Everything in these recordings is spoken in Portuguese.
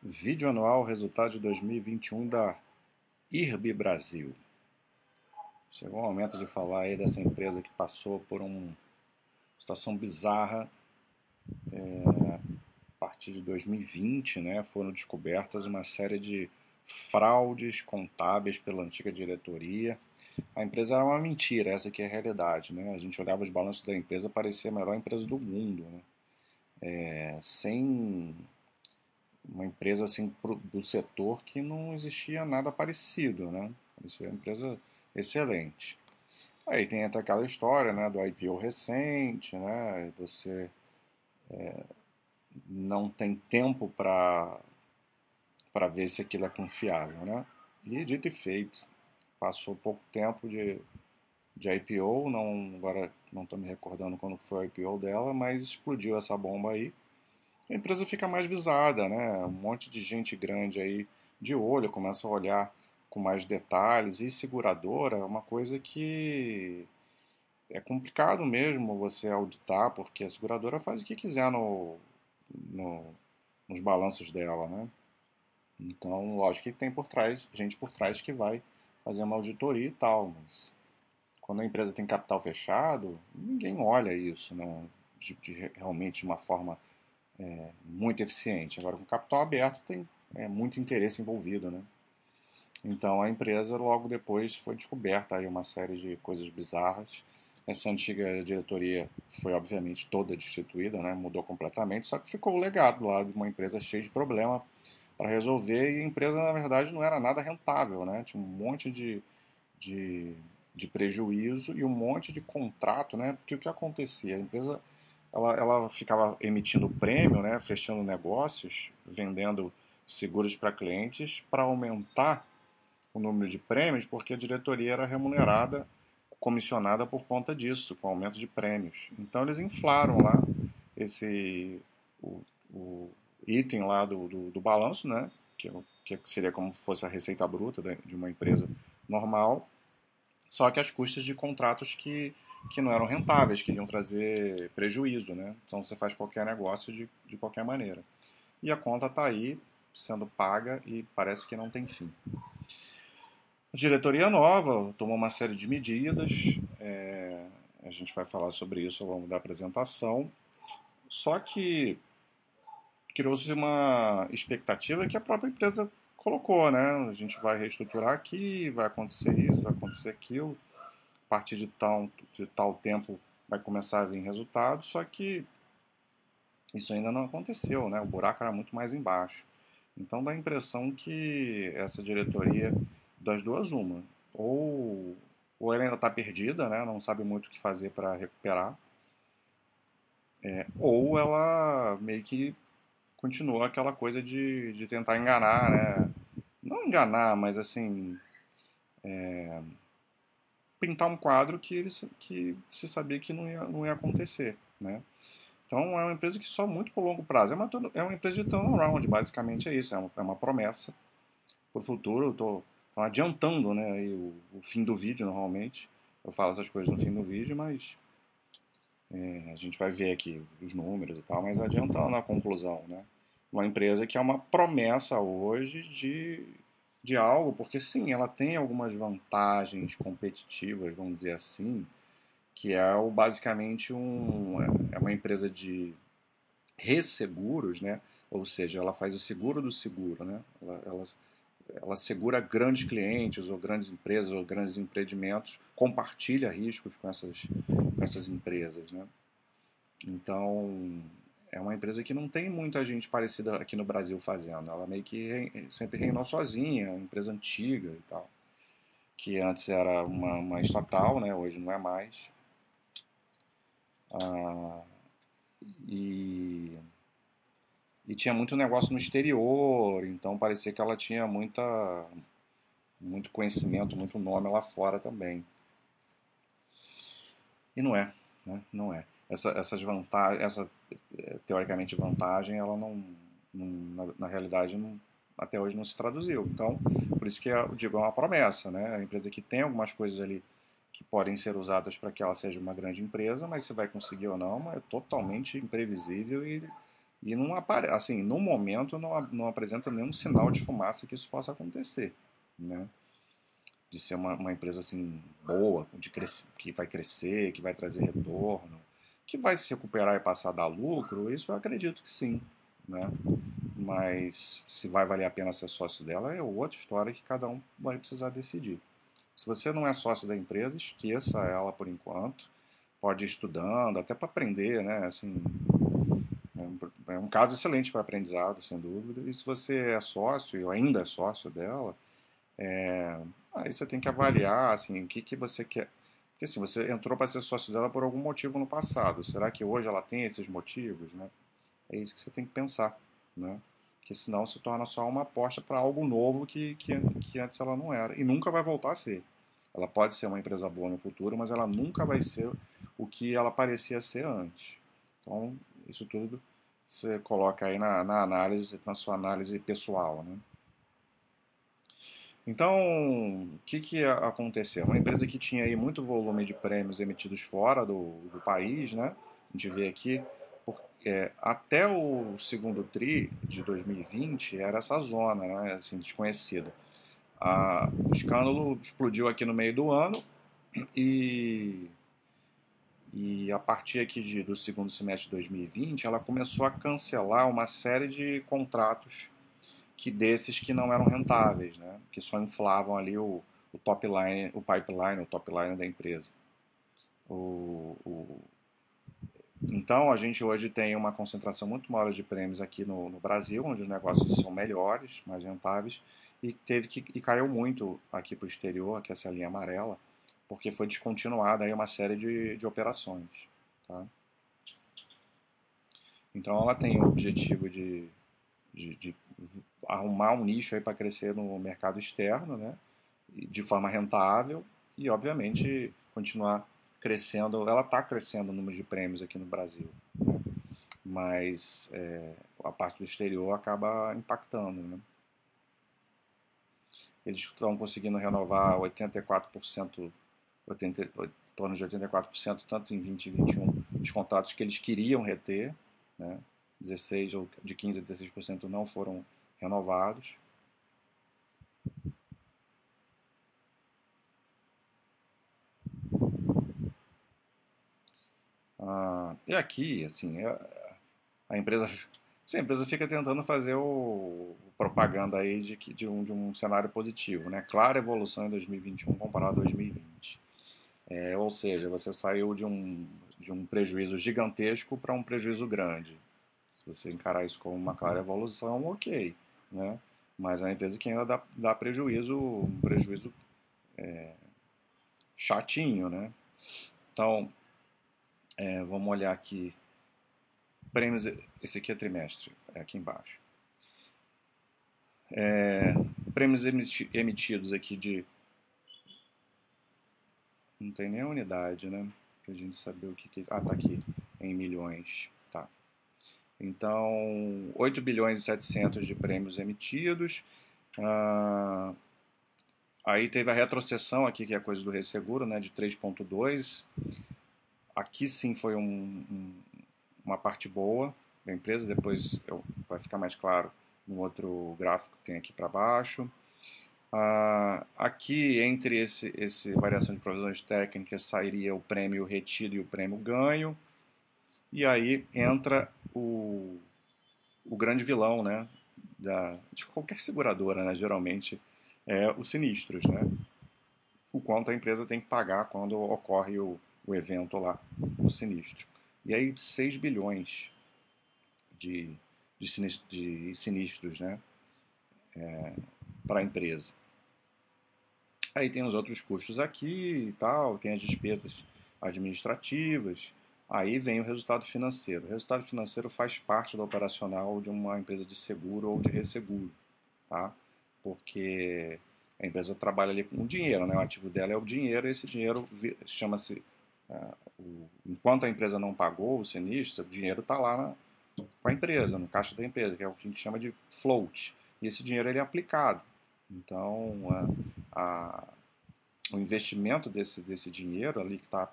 Vídeo anual, resultado de 2021 da IRB Brasil. Chegou o momento de falar aí dessa empresa que passou por uma situação bizarra é, a partir de 2020, né? Foram descobertas uma série de fraudes contábeis pela antiga diretoria. A empresa era uma mentira, essa aqui é a realidade, né? A gente olhava os balanços da empresa, parecia a melhor empresa do mundo, né? É, sem uma empresa assim do setor que não existia nada parecido, né? Isso é uma empresa excelente. Aí tem até aquela história, né, do IPO recente, né? Você é, não tem tempo para para ver se aquilo é confiável, né? E dito e feito, passou pouco tempo de, de IPO, não agora não estou me recordando quando foi o IPO dela, mas explodiu essa bomba aí a empresa fica mais visada, né? Um monte de gente grande aí de olho começa a olhar com mais detalhes. E seguradora é uma coisa que é complicado mesmo você auditar, porque a seguradora faz o que quiser no, no, nos balanços dela, né? Então, lógico que tem por trás, gente por trás que vai fazer uma auditoria e tal, mas quando a empresa tem capital fechado, ninguém olha isso, né? De, de realmente de uma forma é, muito eficiente. Agora, com capital aberto, tem é, muito interesse envolvido, né? Então, a empresa, logo depois, foi descoberta aí uma série de coisas bizarras. Essa antiga diretoria foi, obviamente, toda destituída, né? Mudou completamente, só que ficou o legado lá de uma empresa cheia de problema para resolver e a empresa, na verdade, não era nada rentável, né? Tinha um monte de, de, de prejuízo e um monte de contrato, né? Porque o que acontecia? A empresa ela, ela ficava emitindo prêmio, né, fechando negócios, vendendo seguros para clientes para aumentar o número de prêmios, porque a diretoria era remunerada, comissionada por conta disso, com aumento de prêmios. Então eles inflaram lá esse o, o item lá do, do, do balanço, né, que, que seria como se fosse a receita bruta de uma empresa normal, só que às custas de contratos que que não eram rentáveis, que iriam trazer prejuízo, né? Então você faz qualquer negócio de, de qualquer maneira. E a conta está aí sendo paga e parece que não tem fim. A diretoria nova tomou uma série de medidas, é, a gente vai falar sobre isso ao longo da apresentação, só que criou-se uma expectativa que a própria empresa colocou, né? A gente vai reestruturar aqui, vai acontecer isso, vai acontecer aquilo a partir de tal, de tal tempo vai começar a vir resultado, só que isso ainda não aconteceu, né? O buraco era muito mais embaixo. Então dá a impressão que essa diretoria das duas uma, ou ou ela ainda está perdida, né? Não sabe muito o que fazer para recuperar, é, ou ela meio que continua aquela coisa de, de tentar enganar, né? Não enganar, mas assim é, pintar um quadro que, ele, que se sabia que não ia, não ia acontecer, né? Então é uma empresa que só muito por longo prazo. É uma, é uma empresa de turnaround, basicamente é isso. É uma, é uma promessa para o futuro. Estou adiantando né, o, o, fim do vídeo normalmente. Eu falo essas coisas no fim do vídeo, mas é, a gente vai ver aqui os números e tal, mas adiantando a conclusão. Né? Uma empresa que é uma promessa hoje de de algo, porque sim, ela tem algumas vantagens competitivas, vamos dizer assim, que é o, basicamente um, é uma empresa de resseguros, né? ou seja, ela faz o seguro do seguro, né? ela, ela, ela segura grandes clientes, ou grandes empresas, ou grandes empreendimentos, compartilha riscos com essas, com essas empresas. Né? Então, é uma empresa que não tem muita gente parecida aqui no Brasil fazendo. Ela meio que sempre reinou sozinha, empresa antiga e tal. Que antes era uma, uma estatal, né? hoje não é mais. Ah, e, e tinha muito negócio no exterior, então parecia que ela tinha muita, muito conhecimento, muito nome lá fora também. E não é, né? não é essa, essas vantagens, essa eh, teoricamente vantagem, ela não, não na, na, realidade, não, até hoje não se traduziu. Então, por isso que eu digo, é uma promessa, né? A empresa que tem algumas coisas ali que podem ser usadas para que ela seja uma grande empresa, mas se vai conseguir ou não é totalmente imprevisível e, E não apare... assim, no momento não, não apresenta nenhum sinal de fumaça que isso possa acontecer, né? De ser uma, uma empresa assim boa, de cres... que vai crescer, que vai trazer retorno, que vai se recuperar e passar a dar lucro, isso eu acredito que sim, né? Mas se vai valer a pena ser sócio dela é outra história que cada um vai precisar decidir. Se você não é sócio da empresa, esqueça ela por enquanto. Pode ir estudando, até para aprender, né? Assim, é um caso excelente para aprendizado, sem dúvida. E se você é sócio, ou ainda é sócio dela, é, aí você tem que avaliar assim, o que, que você quer. Porque assim, você entrou para ser sócio dela por algum motivo no passado. Será que hoje ela tem esses motivos? Né? É isso que você tem que pensar. Né? Porque senão se torna só uma aposta para algo novo que, que, que antes ela não era. E nunca vai voltar a ser. Ela pode ser uma empresa boa no futuro, mas ela nunca vai ser o que ela parecia ser antes. Então, isso tudo você coloca aí na, na análise, na sua análise pessoal, né? Então, o que, que aconteceu? Uma empresa que tinha aí muito volume de prêmios emitidos fora do, do país, né? A gente vê aqui, porque até o segundo TRI de 2020 era essa zona, né? Assim, desconhecida. A, o escândalo explodiu aqui no meio do ano e e a partir aqui de, do segundo semestre de 2020, ela começou a cancelar uma série de contratos que desses que não eram rentáveis, né? que só inflavam ali o, o top line, o pipeline, o top line da empresa. O, o... Então a gente hoje tem uma concentração muito maior de prêmios aqui no, no, Brasil, onde os negócios são melhores, mais rentáveis, e teve que e caiu muito aqui para o exterior, é essa linha amarela, porque foi descontinuada aí uma série de, de operações. Tá? Então ela tem o objetivo de, de, de arrumar um nicho para crescer no mercado externo, né? de forma rentável e, obviamente, continuar crescendo. Ela está crescendo o número de prêmios aqui no Brasil, né? mas é, a parte do exterior acaba impactando. Né? Eles estão conseguindo renovar 84% 80, em torno de 84%, tanto em 20 e 21, dos contratos que eles queriam reter, né? 16 ou de 15 a 16% não foram renovados. Ah, e aqui, assim, a, é, a empresa, a empresa fica tentando fazer o, propaganda aí de, de, um, de um cenário positivo, né? Clara evolução em 2021 comparado a 2020. É, ou seja, você saiu de um, de um prejuízo gigantesco para um prejuízo grande. Você encarar isso como uma clara evolução, ok. Né? Mas é uma empresa que ainda dá, dá prejuízo, um prejuízo é, chatinho. Né? Então, é, vamos olhar aqui. Prêmios, esse aqui é trimestre, é aqui embaixo. É, prêmios emitidos aqui de não tem nem a unidade, né? Pra gente saber o que, que é. Ah, tá aqui. Em milhões. Então, 8 bilhões e 700 de prêmios emitidos. Ah, aí teve a retrocessão aqui, que é a coisa do resseguro, né? De 3,2. Aqui sim foi um, um, uma parte boa da empresa. Depois eu, vai ficar mais claro no outro gráfico que tem aqui para baixo. Ah, aqui, entre esse, esse variação de provisões técnicas, sairia o prêmio retido e o prêmio ganho. E aí entra o, o grande vilão né, da, de qualquer seguradora, né, geralmente, é os sinistros. Né? O quanto a empresa tem que pagar quando ocorre o, o evento lá, o sinistro. E aí 6 bilhões de, de, sinistros, de sinistros né, é, para a empresa. Aí tem os outros custos aqui e tal, tem as despesas administrativas. Aí vem o resultado financeiro. O resultado financeiro faz parte do operacional de uma empresa de seguro ou de resseguro, tá? Porque a empresa trabalha ali com o dinheiro, né? O ativo dela é o dinheiro e esse dinheiro chama-se... Uh, enquanto a empresa não pagou o sinistro, o dinheiro está lá na, com a empresa, no caixa da empresa, que é o que a gente chama de float. E esse dinheiro ele é aplicado. Então, o investimento desse, desse dinheiro ali que está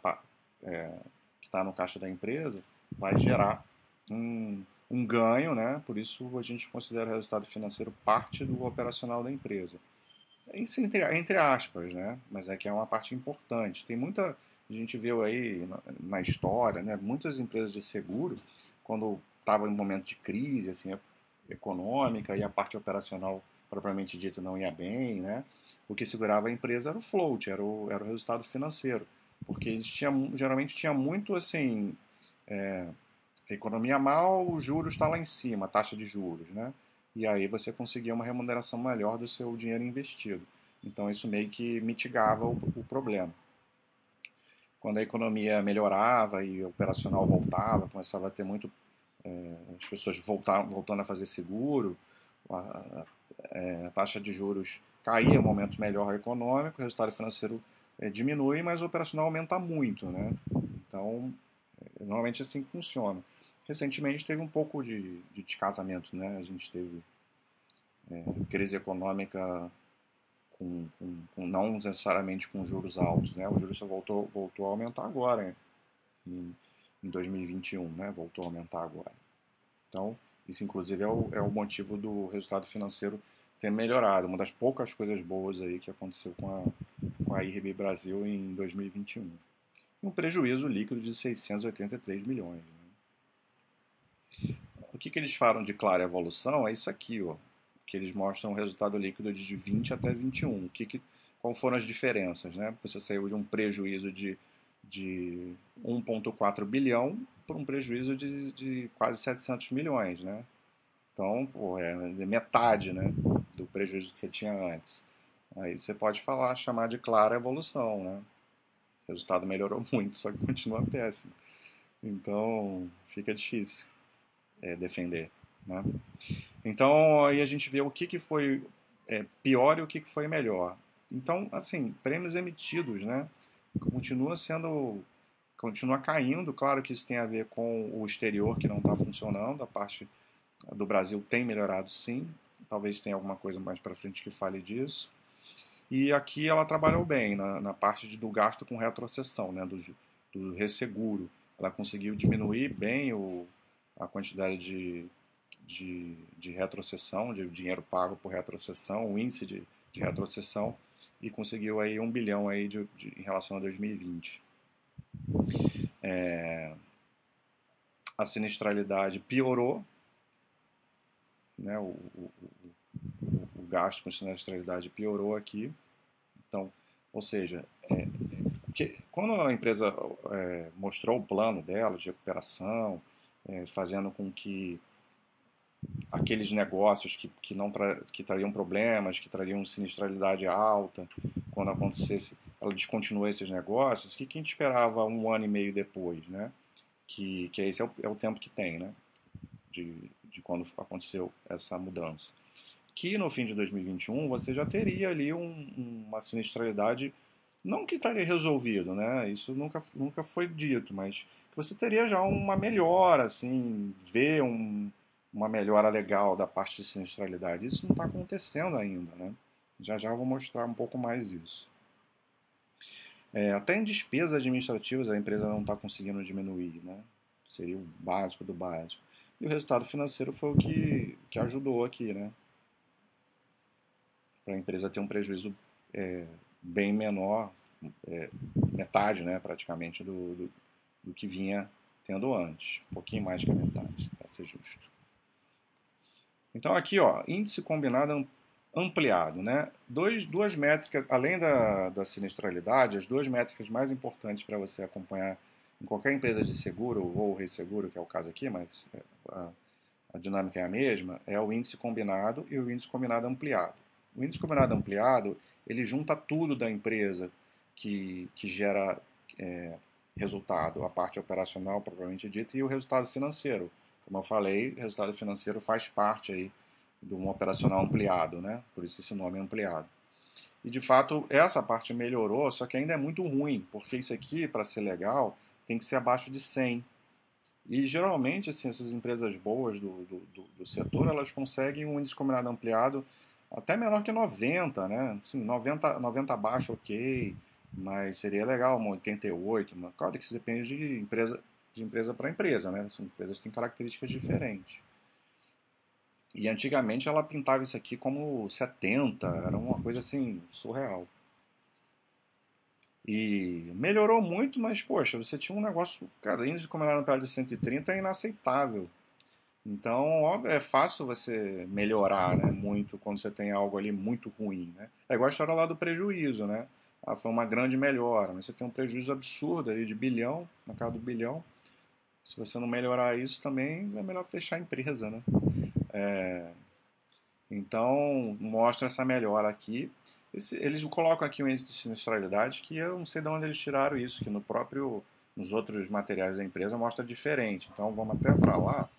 que tá no caixa da empresa vai gerar um um ganho, né? por isso a gente considera o resultado financeiro parte do operacional da empresa. Isso entre, entre aspas, né? mas é que é uma parte importante. Tem muita, a gente viu aí na, na história, né? muitas empresas de seguro, quando estava em um momento de crise assim, econômica e a parte operacional propriamente dita não ia bem, né? o que segurava a empresa era o float, era o, era o resultado financeiro, porque tinha, geralmente tinha muito assim, é, economia mal, o juros está lá em cima, a taxa de juros, né? E aí você conseguia uma remuneração melhor do seu dinheiro investido. Então isso meio que mitigava o, o problema. Quando a economia melhorava e o operacional voltava, começava a ter muito é, as pessoas voltar, voltando a fazer seguro, a, a, é, a taxa de juros caía, um momento melhor econômico, o resultado financeiro é, diminui, mas o operacional aumenta muito, né? Então, é, normalmente assim funciona. Recentemente teve um pouco de, de descasamento, né? A gente teve é, crise econômica com, com, com, não necessariamente com juros altos, né? O juros só voltou, voltou a aumentar agora, em, em 2021, né? Voltou a aumentar agora. Então, isso inclusive é o, é o motivo do resultado financeiro ter melhorado. Uma das poucas coisas boas aí que aconteceu com a, com a IRB Brasil em 2021. Um prejuízo líquido de 683 milhões. Né? O que, que eles falam de clara evolução é isso aqui, ó, que eles mostram o resultado líquido de 20 até 21. O que, que, qual foram as diferenças? Né? Você saiu de um prejuízo de, de 1,4 bilhão para um prejuízo de, de quase 700 milhões. Né? Então, pô, é metade né, do prejuízo que você tinha antes. Aí você pode falar, chamar de clara evolução, né? O resultado melhorou muito, só que continua péssimo. Então, fica difícil é, defender, né? Então, aí a gente vê o que, que foi é, pior e o que, que foi melhor. Então, assim, prêmios emitidos, né? Continua sendo continua caindo. Claro que isso tem a ver com o exterior que não está funcionando. A parte do Brasil tem melhorado, sim. Talvez tenha alguma coisa mais para frente que fale disso. E aqui ela trabalhou bem na, na parte de, do gasto com retrocessão, né, do, do resseguro. Ela conseguiu diminuir bem o, a quantidade de, de, de retrocessão, de dinheiro pago por retrocessão, o índice de, de retrocessão, e conseguiu aí um bilhão aí de, de em relação a 2020. É, a sinistralidade piorou, né, o, o, o, o gasto com sinistralidade piorou aqui. Então, ou seja, é, que, quando a empresa é, mostrou o plano dela de recuperação, é, fazendo com que aqueles negócios que, que não tra que trariam problemas, que trariam sinistralidade alta, quando acontecesse, ela descontinuou esses negócios, o que, que a gente esperava um ano e meio depois, né? Que, que esse é o, é o tempo que tem, né? De, de quando aconteceu essa mudança. Que no fim de 2021 você já teria ali um, uma sinistralidade, não que estaria resolvido, né? Isso nunca, nunca foi dito, mas que você teria já uma melhora, assim, ver um, uma melhora legal da parte de sinistralidade. Isso não está acontecendo ainda, né? Já já vou mostrar um pouco mais isso. É, até em despesas administrativas a empresa não está conseguindo diminuir, né? Seria o básico do básico. E o resultado financeiro foi o que, que ajudou aqui, né? Para a empresa ter um prejuízo é, bem menor, é, metade, né, praticamente, do, do, do, que vinha tendo antes. Um pouquinho mais que a metade, para ser justo. Então aqui, ó, índice combinado ampliado, né? Dois, duas métricas, além da, da sinistralidade, as duas métricas mais importantes para você acompanhar em qualquer empresa de seguro ou resseguro, que é o caso aqui, mas é, a, a dinâmica é a mesma, é o índice combinado e o índice combinado ampliado. O índice combinado ampliado, ele junta tudo da empresa que, que gera é, resultado, a parte operacional, propriamente dita, e o resultado financeiro. Como eu falei, o resultado financeiro faz parte aí de um operacional ampliado, né? Por isso esse nome é ampliado. E de fato, essa parte melhorou, só que ainda é muito ruim, porque isso aqui, para ser legal, tem que ser abaixo de 100. E geralmente, assim, essas empresas boas do, do, do, setor, elas conseguem um índice combinado ampliado até menor que 90, né? Assim, 90, 90 abaixo, ok, mas seria legal uma 88, uma, claro que isso depende de empresa de empresa para empresa, né? São empresas têm características diferentes. E antigamente ela pintava isso aqui como 70, era uma coisa assim surreal. E melhorou muito, mas poxa, você tinha um negócio, cara, índice de combinado no de 130 é inaceitável. Então, óbvio, é fácil você melhorar né, muito quando você tem algo ali muito ruim. Né? É igual a história lá do prejuízo, né? Ah, foi uma grande melhora, mas você tem um prejuízo absurdo ali de bilhão, na casa do bilhão. Se você não melhorar isso também, é melhor fechar a empresa, né? É, então, mostra essa melhora aqui. Esse, eles colocam aqui o índice de sinistralidade, que eu não sei de onde eles tiraram isso, que no próprio, nos outros materiais da empresa mostra diferente. Então, vamos até para lá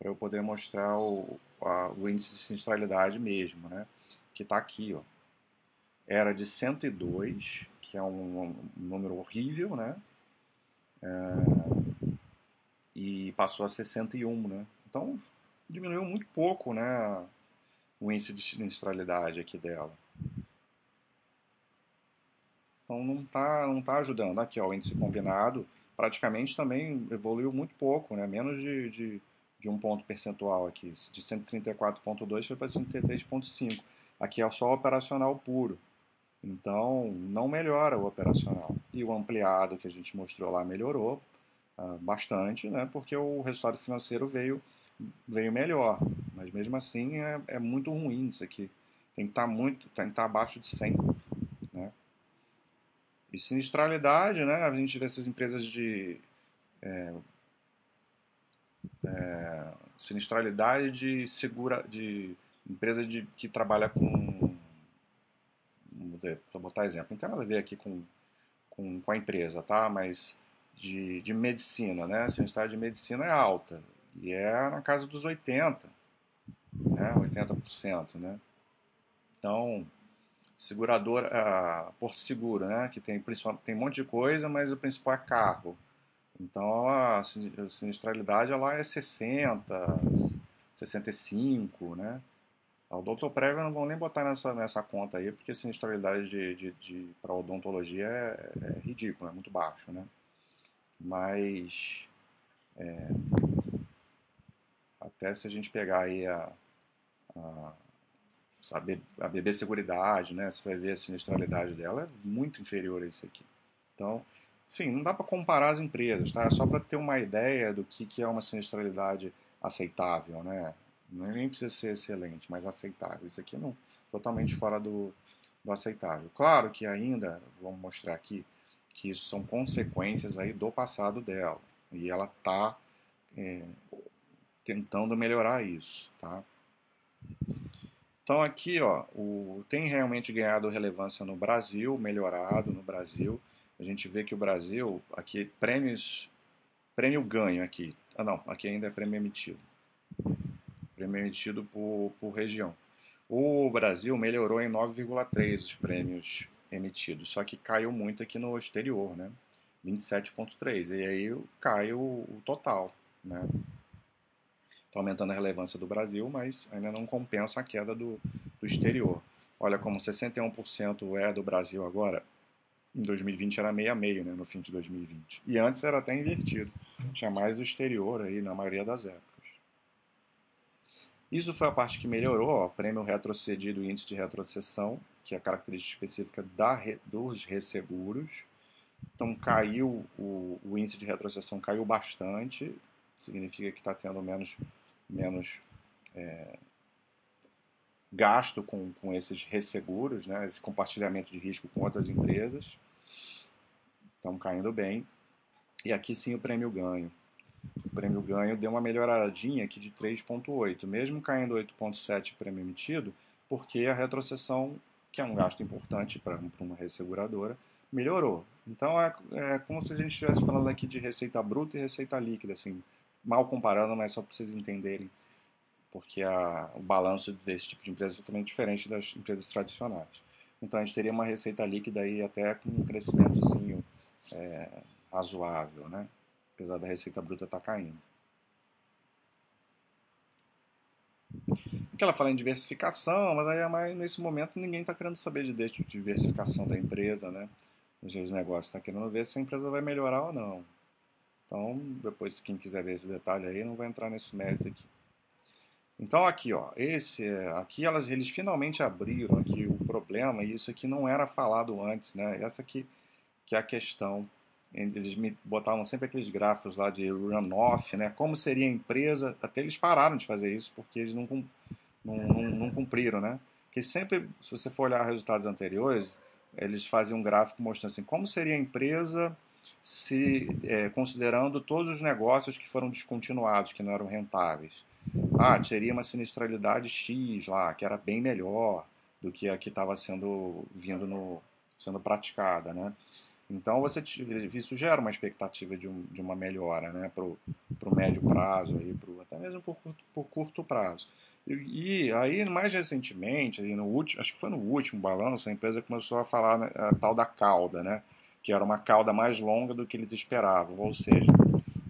para eu poder mostrar o, a, o índice de sinistralidade mesmo, né? Que está aqui, ó. Era de 102, que é um, um número horrível, né? É, e passou a 61, né? Então diminuiu muito pouco, né? O índice de sinistralidade aqui dela. Então não está não tá ajudando. Aqui, ó, o índice combinado praticamente também evoluiu muito pouco, né? Menos de, de de um ponto percentual aqui, de 134,2 foi para 133,5. Aqui é só operacional puro. Então, não melhora o operacional. E o ampliado que a gente mostrou lá melhorou uh, bastante, né, porque o resultado financeiro veio, veio melhor. Mas mesmo assim é, é muito ruim isso aqui. Tem que estar tá muito, tem que estar tá abaixo de 100. Sinistralidade, né, a gente vê essas empresas de é, é, sinistralidade de segura de empresa de, que trabalha com vamos botar exemplo, não tem nada a ver aqui com, com, com a empresa, tá? Mas de, de medicina, né? A sinistralidade de medicina é alta e é na casa dos 80, né? 80%, né? Então, seguradora, a Porto Seguro, né? Que tem, tem um monte de coisa, mas o principal é carro. Então a sinistralidade ela é 60, 65, né? O doutor prévio não vão nem botar nessa, nessa conta aí, porque a sinistralidade de, de, de para odontologia é, é ridícula, é muito baixo, né? Mas é, até se a gente pegar aí a, a, a BB Seguridade, né? Você vai ver a sinistralidade dela é muito inferior a isso aqui. Então, Sim, não dá para comparar as empresas, tá? É só para ter uma ideia do que, que é uma sinistralidade aceitável, né? É nem precisa ser excelente, mas aceitável. Isso aqui não totalmente fora do, do aceitável. Claro que ainda, vamos mostrar aqui, que isso são consequências aí do passado dela. E ela está é, tentando melhorar isso, tá? Então aqui, ó, o, tem realmente ganhado relevância no Brasil, melhorado no Brasil a gente vê que o Brasil, aqui, prêmios, prêmio ganho aqui, ah não, aqui ainda é prêmio emitido, prêmio emitido por, por região. O Brasil melhorou em 9,3 os prêmios emitidos, só que caiu muito aqui no exterior, né? 27,3, e aí cai o, o total, né? Está aumentando a relevância do Brasil, mas ainda não compensa a queda do, do exterior. Olha como 61% é do Brasil agora, em 2020 era meio a meio, né, no fim de 2020. E antes era até invertido. Tinha mais o exterior aí na maioria das épocas. Isso foi a parte que melhorou, ó, prêmio retrocedido índice de retrocessão, que é a característica específica da, dos resseguros. Então caiu, o, o índice de retrocessão caiu bastante, significa que está tendo menos, menos é, gasto com, com esses resseguros, né, esse compartilhamento de risco com outras empresas. Estão caindo bem. E aqui sim o prêmio ganho. O prêmio ganho deu uma melhoradinha aqui de 3,8, mesmo caindo 8,7 prêmio emitido, porque a retrocessão, que é um gasto importante para uma resseguradora, melhorou. Então é, é como se a gente estivesse falando aqui de receita bruta e receita líquida, assim, mal comparando, mas só para vocês entenderem porque a, o balanço desse tipo de empresa é totalmente diferente das empresas tradicionais. Então a gente teria uma receita líquida aí até com um crescimentozinho é, razoável, né? apesar da receita bruta estar tá caindo. Aqui ela fala em diversificação, mas aí mas nesse momento ninguém está querendo saber de diversificação da empresa, né? Os negócios está querendo ver se a empresa vai melhorar ou não. Então, depois, quem quiser ver esse detalhe aí, não vai entrar nesse mérito aqui. Então aqui, ó, esse, aqui elas, eles finalmente abriram aqui o problema e isso aqui não era falado antes, né? Essa aqui que é a questão. Eles me botavam sempre aqueles gráficos lá de runoff, né? Como seria a empresa? Até eles pararam de fazer isso porque eles não, não, não, não cumpriram, né? Porque sempre, se você for olhar resultados anteriores, eles faziam um gráfico mostrando assim como seria a empresa se é, considerando todos os negócios que foram descontinuados, que não eram rentáveis. Ah, teria uma sinistralidade X lá, que era bem melhor do que a que estava sendo vindo no, sendo praticada, né? Então você isso gera uma expectativa de, um, de uma melhora, né, para o médio prazo aí, pro, até mesmo por, por curto prazo. E, e, aí mais recentemente, aí no último, acho que foi no último balanço, a empresa começou a falar né, a tal da cauda, né, que era uma cauda mais longa do que eles esperavam, ou seja,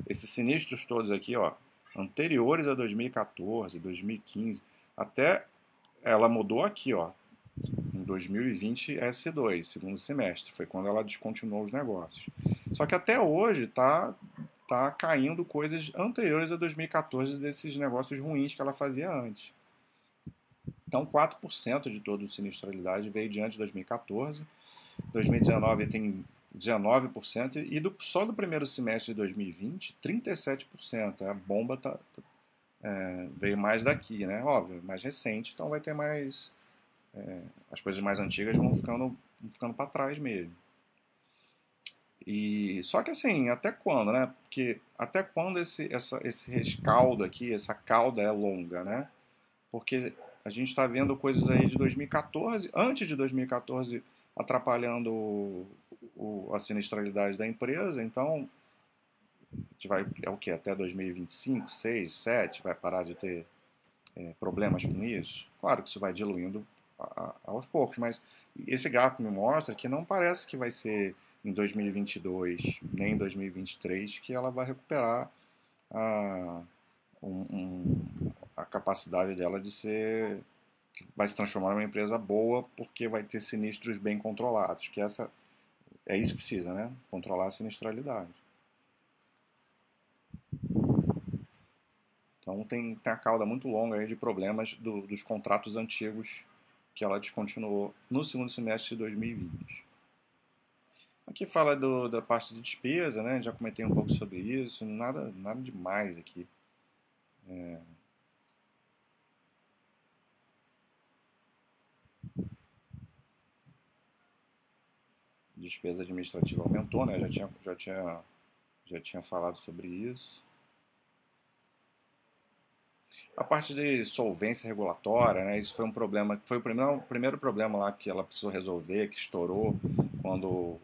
esses sinistros todos aqui, ó, anteriores a 2014, 2015, até ela mudou aqui, ó, em 2020 S2, segundo semestre, foi quando ela descontinuou os negócios. Só que até hoje está tá caindo coisas anteriores a 2014 desses negócios ruins que ela fazia antes. Então, 4% de toda a sinistralidade veio diante de 2014. 2019 tem 19% e do, só do primeiro semestre de 2020, 37%. A bomba tá, é, veio mais daqui, né? Óbvio, mais recente, então vai ter mais. É, as coisas mais antigas vão ficando, ficando para trás mesmo. E só que assim, até quando, né? Porque até quando esse, essa, esse rescaldo aqui, essa cauda é longa, né? Porque a gente está vendo coisas aí de 2014, antes de 2014 atrapalhando o, a sinistralidade da empresa, então a gente vai, é o que? Até 2025, 6, 7, vai parar de ter é, problemas com isso? Claro que isso vai diluindo a, a, aos poucos, mas esse gráfico me mostra que não parece que vai ser em 2022 nem em 2023 que ela vai recuperar a, um, um, a capacidade dela de ser vai se transformar numa empresa boa porque vai ter sinistros bem controlados, que essa é isso que precisa, né? Controlar a sinistralidade. Então tem, tem a cauda muito longa aí de problemas do, dos contratos antigos que ela descontinuou no segundo semestre de 2020. Aqui fala do, da parte de despesa, né? Já comentei um pouco sobre isso, nada, nada demais aqui. É, despesa administrativa aumentou, né? Já tinha, já tinha, já tinha falado sobre isso. A parte de solvência regulatória, né? Isso foi um problema, foi o primeiro, o primeiro problema lá que ela precisou resolver, que estourou quando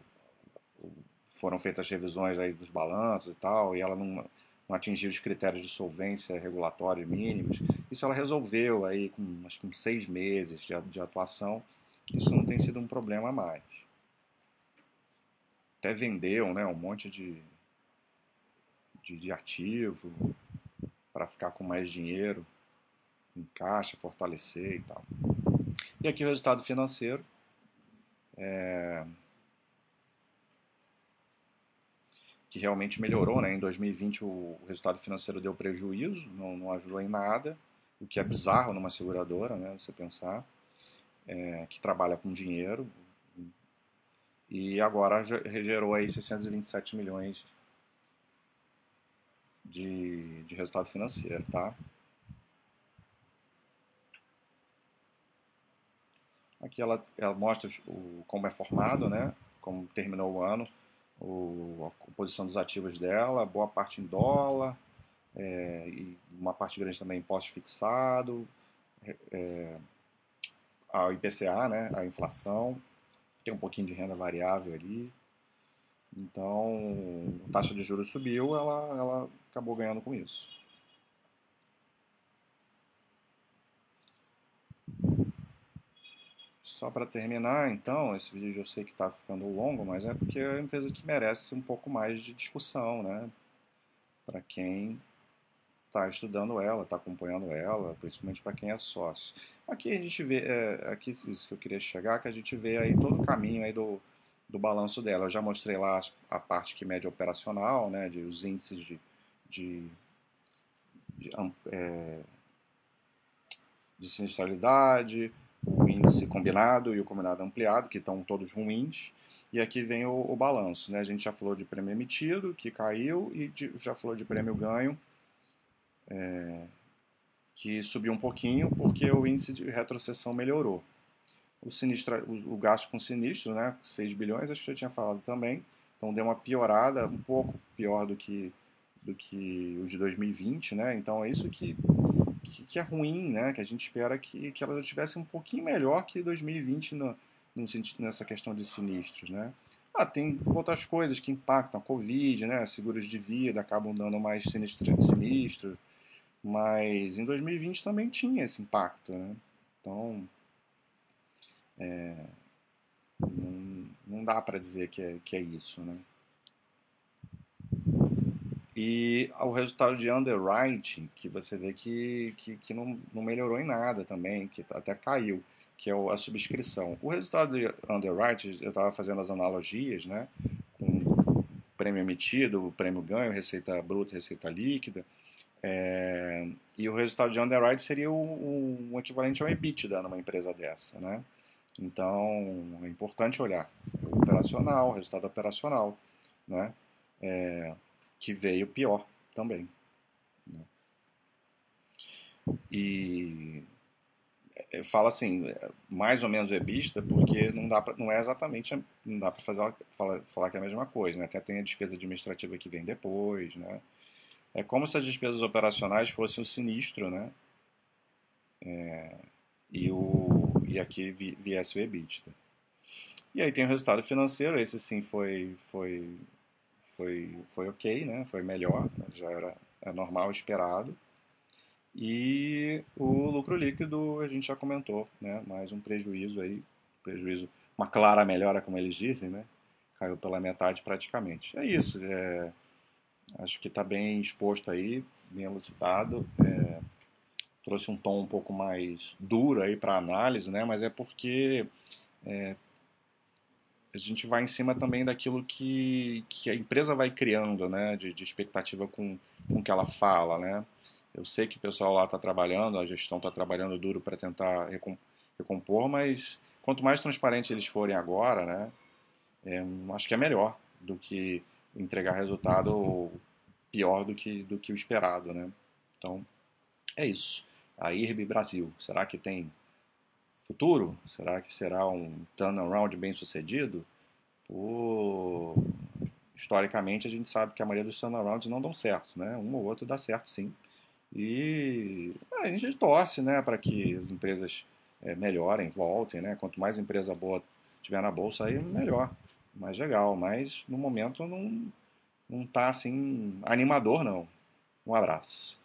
foram feitas as revisões aí dos balanços e tal, e ela não, não atingiu os critérios de solvência regulatória mínimos. Isso ela resolveu aí com acho que com seis meses de, de atuação. Isso não tem sido um problema mais até vendeu né, um monte de, de, de ativo para ficar com mais dinheiro em caixa, fortalecer e tal. E aqui o resultado financeiro. É, que realmente melhorou, né? Em 2020 o resultado financeiro deu prejuízo, não, não ajudou em nada, o que é bizarro numa seguradora, né? Você pensar é, que trabalha com dinheiro, e agora gerou aí 627 milhões de, de resultado financeiro, tá? Aqui ela, ela mostra o, como é formado, né? Como terminou o ano, o, a composição dos ativos dela, boa parte em dólar, é, e uma parte grande também em imposto fixado, é, a IPCA, né? A inflação, tem um pouquinho de renda variável ali. Então, a taxa de juros subiu, ela, ela acabou ganhando com isso. Só para terminar, então, esse vídeo eu sei que está ficando longo, mas é porque é uma empresa que merece um pouco mais de discussão, né? Para quem está estudando ela, está acompanhando ela, principalmente para quem é sócio. Aqui a gente vê, é, aqui isso que eu queria chegar, que a gente vê aí todo o caminho aí do, do balanço dela. Eu já mostrei lá a parte que mede operacional, né, de os índices de, de, de é, de sinistralidade, o índice combinado e o combinado ampliado, que estão todos ruins, e aqui vem o, o balanço. Né? A gente já falou de prêmio emitido, que caiu, e de, já falou de prêmio ganho, é, que subiu um pouquinho, porque o índice de retrocessão melhorou. O, sinistro, o, o gasto com sinistro, né, 6 bilhões, acho que eu já tinha falado também, então deu uma piorada, um pouco pior do que, do que o de 2020, né? Então é isso que, que, que, é ruim, né? Que a gente espera que, que ela tivesse um pouquinho melhor que 2020 no, no, nessa questão de sinistros, né? Ah, tem outras coisas que impactam, a Covid, né? Seguros de vida acabam dando mais sinistro, sinistro mas em 2020 também tinha esse impacto, né? Então, é, não, não dá para dizer que é, que é isso, né? E o resultado de underwriting, que você vê que, que, que não, não melhorou em nada também, que até caiu, que é a subscrição. O resultado de underwriting, eu estava fazendo as analogias, né? Com prêmio emitido, prêmio ganho, receita bruta, receita líquida. É, e o resultado de underwriting seria o, o, equivalente ao EBITDA numa empresa dessa, né? Então, é importante olhar o operacional, o resultado operacional, né? É, que veio pior também. Né? E eu falo assim, mais ou menos EBITDA, porque não dá pra, não é exatamente, não dá para fazer falar, falar que é a mesma coisa, né? Até tem a despesa administrativa que vem depois, né? É como se as despesas operacionais fossem o sinistro, né? É, e, o, e aqui viesse o EBITDA. E aí tem o resultado financeiro, esse sim foi, foi, foi, foi ok, né? Foi melhor, já era é normal, esperado. E o lucro líquido a gente já comentou, né? Mais um prejuízo aí, prejuízo, uma clara melhora, como eles dizem, né? Caiu pela metade praticamente. É isso. É, Acho que está bem exposto aí, bem elucidado. É, trouxe um tom um pouco mais duro aí para análise, né? Mas é porque é, a gente vai em cima também daquilo que, que a empresa vai criando, né? De, de expectativa com, o que ela fala, né? Eu sei que o pessoal lá está trabalhando, a gestão está trabalhando duro para tentar recompor, mas quanto mais transparente eles forem agora, né? É, acho que é melhor do que entregar resultado pior do que, do que o esperado, né? Então, é isso. A IRB Brasil, será que tem futuro? Será que será um turnaround bem sucedido? Historicamente, a gente sabe que a maioria dos turnarounds não dão certo, né? Um ou outro dá certo, sim. E a gente torce, né, para que as empresas é, melhorem, voltem, né? Quanto mais empresa boa tiver na bolsa, aí melhor mais legal. Mas no momento não, não tá assim animador, não. Um abraço.